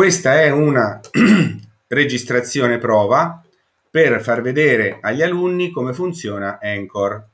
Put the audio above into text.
Questa è una registrazione prova per far vedere agli alunni come funziona Anchor.